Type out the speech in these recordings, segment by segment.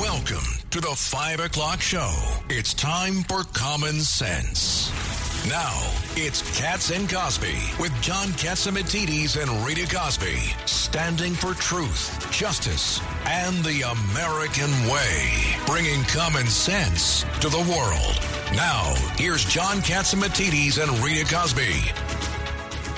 Welcome to the 5 o'clock show. It's time for Common Sense. Now, it's Cats and Cosby with John Catsimatidis and Rita Cosby, standing for truth, justice, and the American way, bringing common sense to the world. Now, here's John Catsimatidis and Rita Cosby.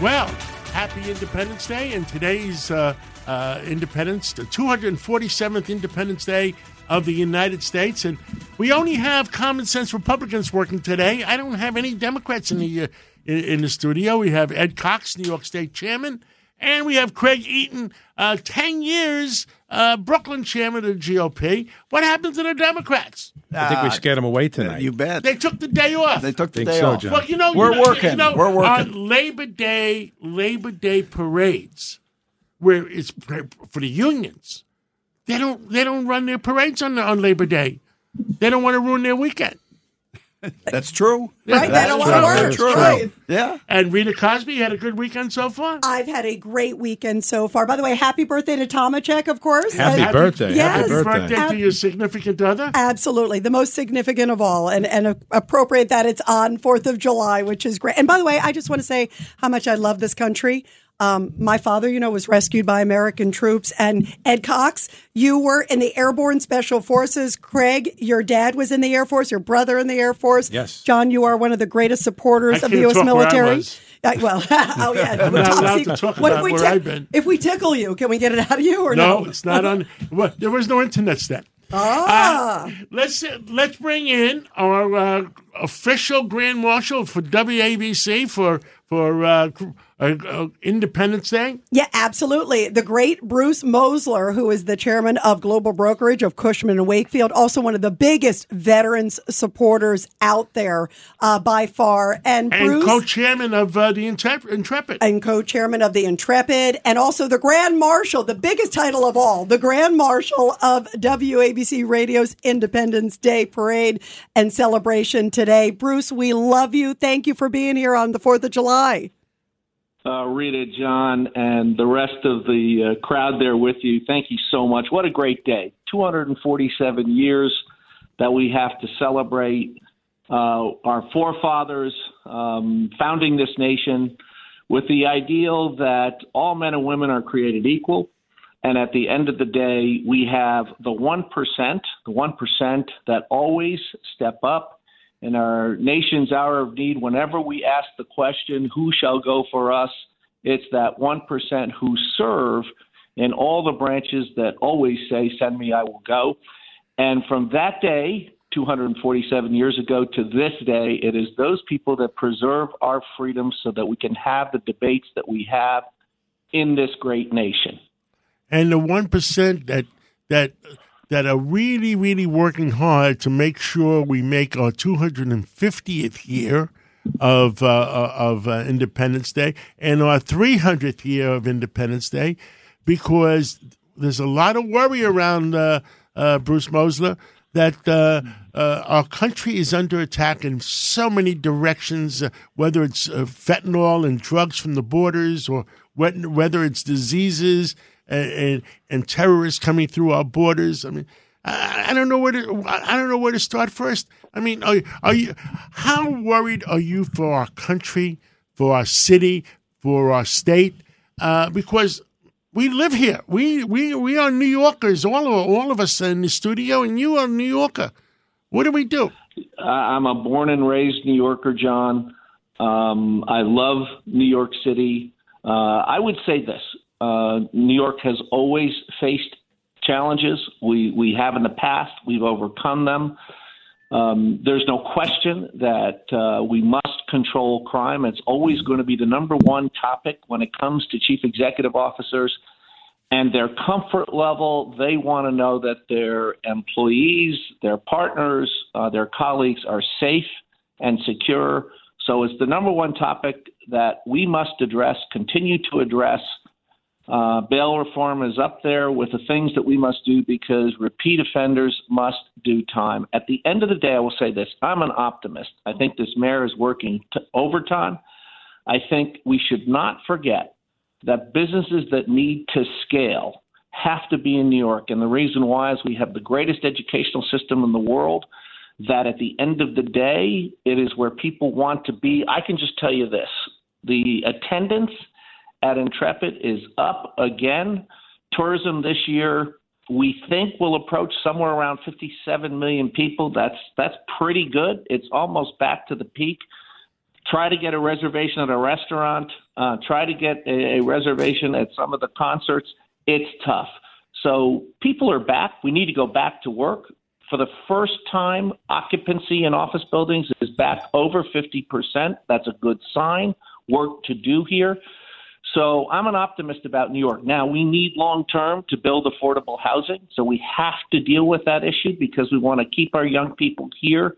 Well, happy Independence Day, and today's uh, uh, Independence, the 247th Independence Day of the United States, and we only have common sense Republicans working today. I don't have any Democrats in the uh, in, in, the studio. We have Ed Cox, New York State Chairman, and we have Craig Eaton, uh, ten years uh, Brooklyn Chairman of the GOP. What happened to the Democrats? I think we scared them away tonight. You bet. They took the day off. They took the Think day so, off. John. Well, you know, We're you know, working. You know, We're working. On Labor Day, Labor Day parades, where it's for the unions, they don't they don't run their parades on on Labor Day. They don't want to ruin their weekend. That's true. Right, they That's don't true. wanna work. True. Right. Yeah. And Rita Cosby had a good weekend so far. I've had a great weekend so far. By the way, happy birthday to Tomacek, of course. Happy And- birthday. Yes. Happy birthday. to your significant other. Absolutely, the most significant of all, and and appropriate that it's on Fourth of July, which is great. And by the way, I just want to say how much I love this country. Um, my father, you know, was rescued by American troops, and Ed Cox, you were in the Airborne Special Forces. Craig, your dad was in the Air Force. Your brother in the Air Force. Yes. John, you are one of the greatest supporters I of the U.S. talk where I military. was. Uh, well, oh yeah, I'm not top allowed to talk What if we where tick- I've been. If we tickle you, can we get it out of you or no? No, it's not on. Well, there was no internet then. Ah. Uh, let's let's bring in our uh, official Grand Marshal for WABC for for uh, uh, uh, Independence Day. Yeah, absolutely. The great Bruce Mosler, who is the chairman of Global Brokerage of Cushman and Wakefield, also one of the biggest veterans supporters out there uh, by far, and, And Bruce. co-chairman of uh, the Intrep- Intrepid. and co-chairman of the Intrepid, and also the Grand Marshal, the biggest title of all, the Grand Marshal of WABC Radio's Independence Day Parade and celebration today. Bruce, we love you. Thank you for being here on the Fourth of July. Uh, Rita, John, and the rest of the uh, crowd there with you. Thank you so much. What a great day. 247 years that we have to celebrate uh, our forefathers um, founding this nation with the ideal that all men and women are created equal. And at the end of the day, we have the 1%, the 1% that always step up in our nation's hour of need, whenever we ask the question, who shall go for us? It's that 1% who serve in all the branches that always say, send me, I will go. And from that day, 247 years ago to this day, it is those people that preserve our freedom so that we can have the debates that we have in this great nation. and the one percent that that that are really really working hard to make sure we make our 250th year of uh, uh, of uh, Independence Day and our 300th year of Independence Day, because there's a lot of worry around uh, uh, Bruce Mosler that uh, uh, our country is under attack in so many directions, uh, whether it's uh, fentanyl and drugs from the borders, or whether it's diseases and, and, and terrorists coming through our borders. I mean, I, I don't know where to. I don't know where to start first. I mean, are, are you? How worried are you for our country, for our city, for our state? Uh, because we live here. We we we are New Yorkers. All of all of us in the studio, and you are a New Yorker. What do we do? I'm a born and raised New Yorker, John. Um, I love New York City. Uh, I would say this: uh, New York has always faced challenges. We we have in the past. We've overcome them. Um, there's no question that uh, we must control crime. It's always going to be the number one topic when it comes to chief executive officers. and their comfort level. They want to know that their employees, their partners, uh, their colleagues are safe and secure. So it's the number one topic that we must address, continue to address. Uh, bail reform is up there with the things that we must do because repeat offenders must do time. At the end of the day, I will say this I'm an optimist. I think this mayor is working to overtime. I think we should not forget that businesses that need to scale have to be in New York. And the reason why is we have the greatest educational system in the world. That at the end of the day, it is where people want to be. I can just tell you this the attendance at Intrepid is up again. Tourism this year, we think will approach somewhere around 57 million people. That's that's pretty good. It's almost back to the peak. Try to get a reservation at a restaurant. Uh, try to get a, a reservation at some of the concerts. It's tough. So people are back. We need to go back to work. For the first time, occupancy in office buildings is back over 50%. That's a good sign. Work to do here. So I'm an optimist about New York. Now, we need long term to build affordable housing. So we have to deal with that issue because we want to keep our young people here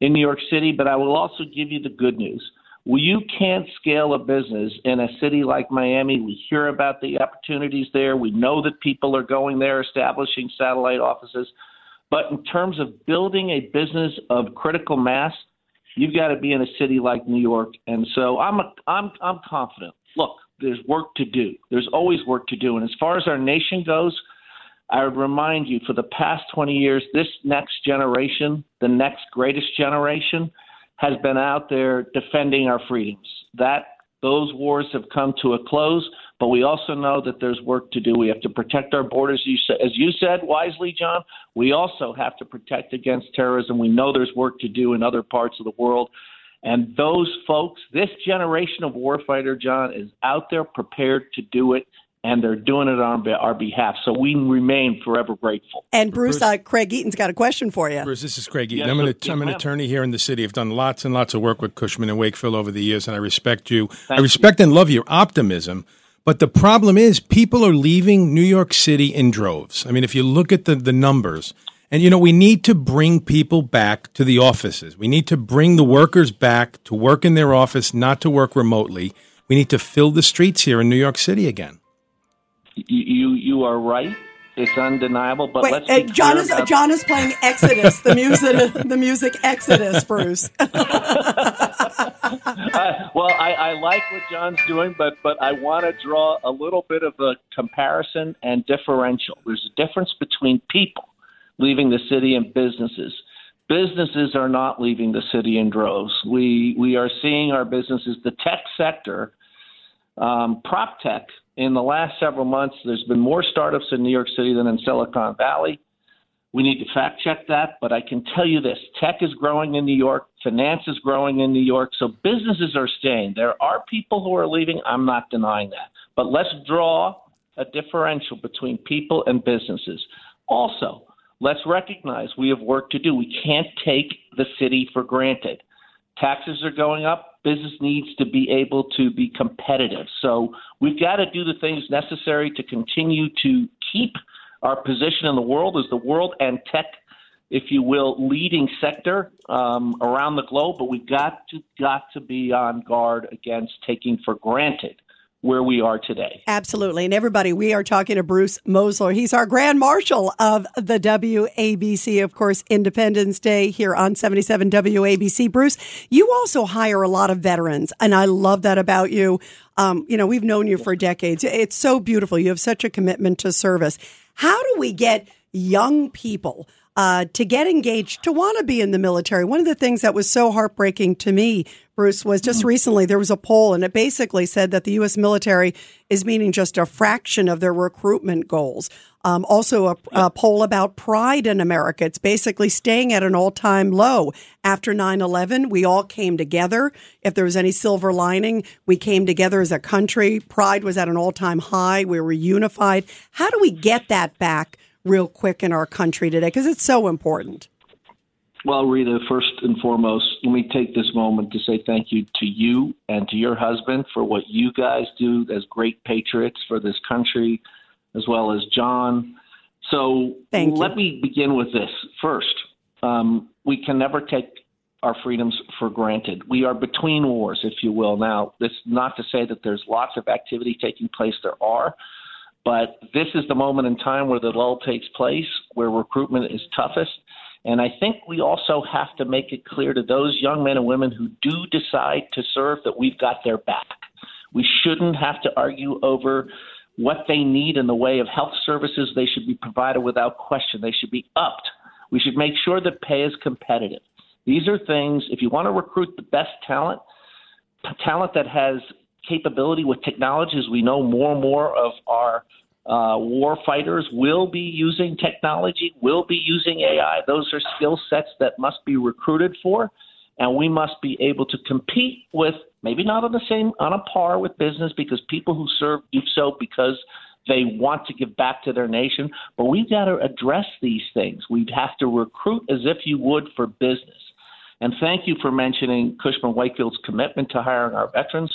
in New York City. But I will also give you the good news. Well, you can't scale a business in a city like Miami. We hear about the opportunities there. We know that people are going there, establishing satellite offices. But in terms of building a business of critical mass, you've got to be in a city like New York. And so I'm a, I'm I'm confident. Look, there's work to do. There's always work to do. And as far as our nation goes, I would remind you for the past 20 years, this next generation, the next greatest generation, has been out there defending our freedoms. That those wars have come to a close, but we also know that there's work to do. We have to protect our borders, as you said wisely, John. We also have to protect against terrorism. We know there's work to do in other parts of the world. And those folks, this generation of warfighter, John, is out there prepared to do it, and they're doing it on our behalf. So we remain forever grateful. And Bruce, Bruce uh, Craig Eaton's got a question for you. Bruce, this is Craig Eaton. Yes, I'm, an, so, I'm an attorney here in the city. I've done lots and lots of work with Cushman and Wakefield over the years, and I respect you. Thank I respect you. and love your optimism. But the problem is, people are leaving New York City in droves. I mean, if you look at the, the numbers, and you know, we need to bring people back to the offices. We need to bring the workers back to work in their office, not to work remotely. We need to fill the streets here in New York City again. You you are right. It's undeniable. But Wait, let's uh, John is about- John is playing Exodus, the music the music Exodus, Bruce. uh, well, I, I like what John's doing, but but I want to draw a little bit of a comparison and differential. There's a difference between people leaving the city and businesses. Businesses are not leaving the city in droves. We we are seeing our businesses, the tech sector, um, prop tech. In the last several months, there's been more startups in New York City than in Silicon Valley. We need to fact check that, but I can tell you this: tech is growing in New York, finance is growing in New York, so businesses are staying. There are people who are leaving. I'm not denying that, but let's draw a differential between people and businesses. Also, let's recognize we have work to do. We can't take the city for granted. Taxes are going up. Business needs to be able to be competitive. So we've got to do the things necessary to continue to keep our position in the world as the world and tech, if you will, leading sector um, around the globe. But we've got to got to be on guard against taking for granted where we are today. Absolutely. And everybody, we are talking to Bruce Mosler. He's our Grand Marshal of the WABC, of course, Independence Day here on 77 WABC. Bruce, you also hire a lot of veterans, and I love that about you. Um, you know, we've known you for decades. It's so beautiful. You have such a commitment to service. How do we get young people uh, to get engaged, to want to be in the military. One of the things that was so heartbreaking to me, Bruce, was just mm. recently there was a poll and it basically said that the U.S. military is meeting just a fraction of their recruitment goals. Um, also, a, a, poll about pride in America. It's basically staying at an all time low. After 9 11, we all came together. If there was any silver lining, we came together as a country. Pride was at an all time high. We were unified. How do we get that back real quick in our country today? Because it's so important. Well, Rita, first and foremost, let me take this moment to say thank you to you and to your husband for what you guys do as great patriots for this country. as well as John. So Thank let you. me begin with this first. Um, we can never take our freedoms for granted. We are between wars, if you will. Now, this is not to say that there's lots of activity taking place. There are. But this is the moment in time where the lull takes place, where recruitment is toughest. And I think we also have to make it clear to those young men and women who do decide to serve that we've got their back. We shouldn't have to argue over what they need in the way of health services. They should be provided without question. They should be upped. We should make sure that pay is competitive. These are things, if you want to recruit the best talent, talent that has capability with technology, as we know more and more of our uh, war fighters will be using technology, will be using AI. Those are skill sets that must be recruited for, and we must be able to compete with maybe not on the same on a par with business because people who serve do so because they want to give back to their nation. But we've got to address these things. We'd have to recruit as if you would for business. And thank you for mentioning Cushman Wakefield's commitment to hiring our veterans.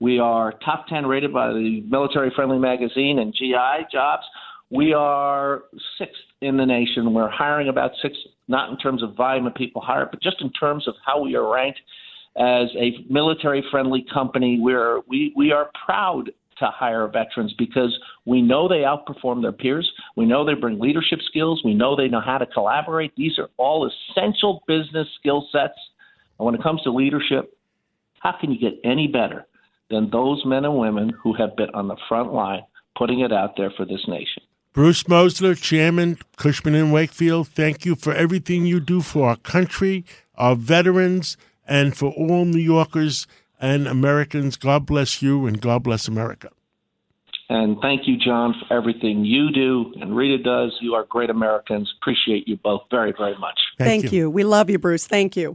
We are top 10 rated by the Military Friendly Magazine and GI jobs. We are sixth in the nation. We're hiring about six, not in terms of volume of people hired, but just in terms of how we are ranked as a military friendly company. We're, we, we are proud to hire veterans because we know they outperform their peers. We know they bring leadership skills. We know they know how to collaborate. These are all essential business skill sets. And when it comes to leadership, how can you get any better than those men and women who have been on the front line putting it out there for this nation? Bruce Mosler, Chairman, Cushman and Wakefield, thank you for everything you do for our country, our veterans, and for all New Yorkers and Americans. God bless you and God bless America. And thank you, John, for everything you do and Rita does. You are great Americans. Appreciate you both very, very much. Thank, you. We love you, Bruce. Thank you.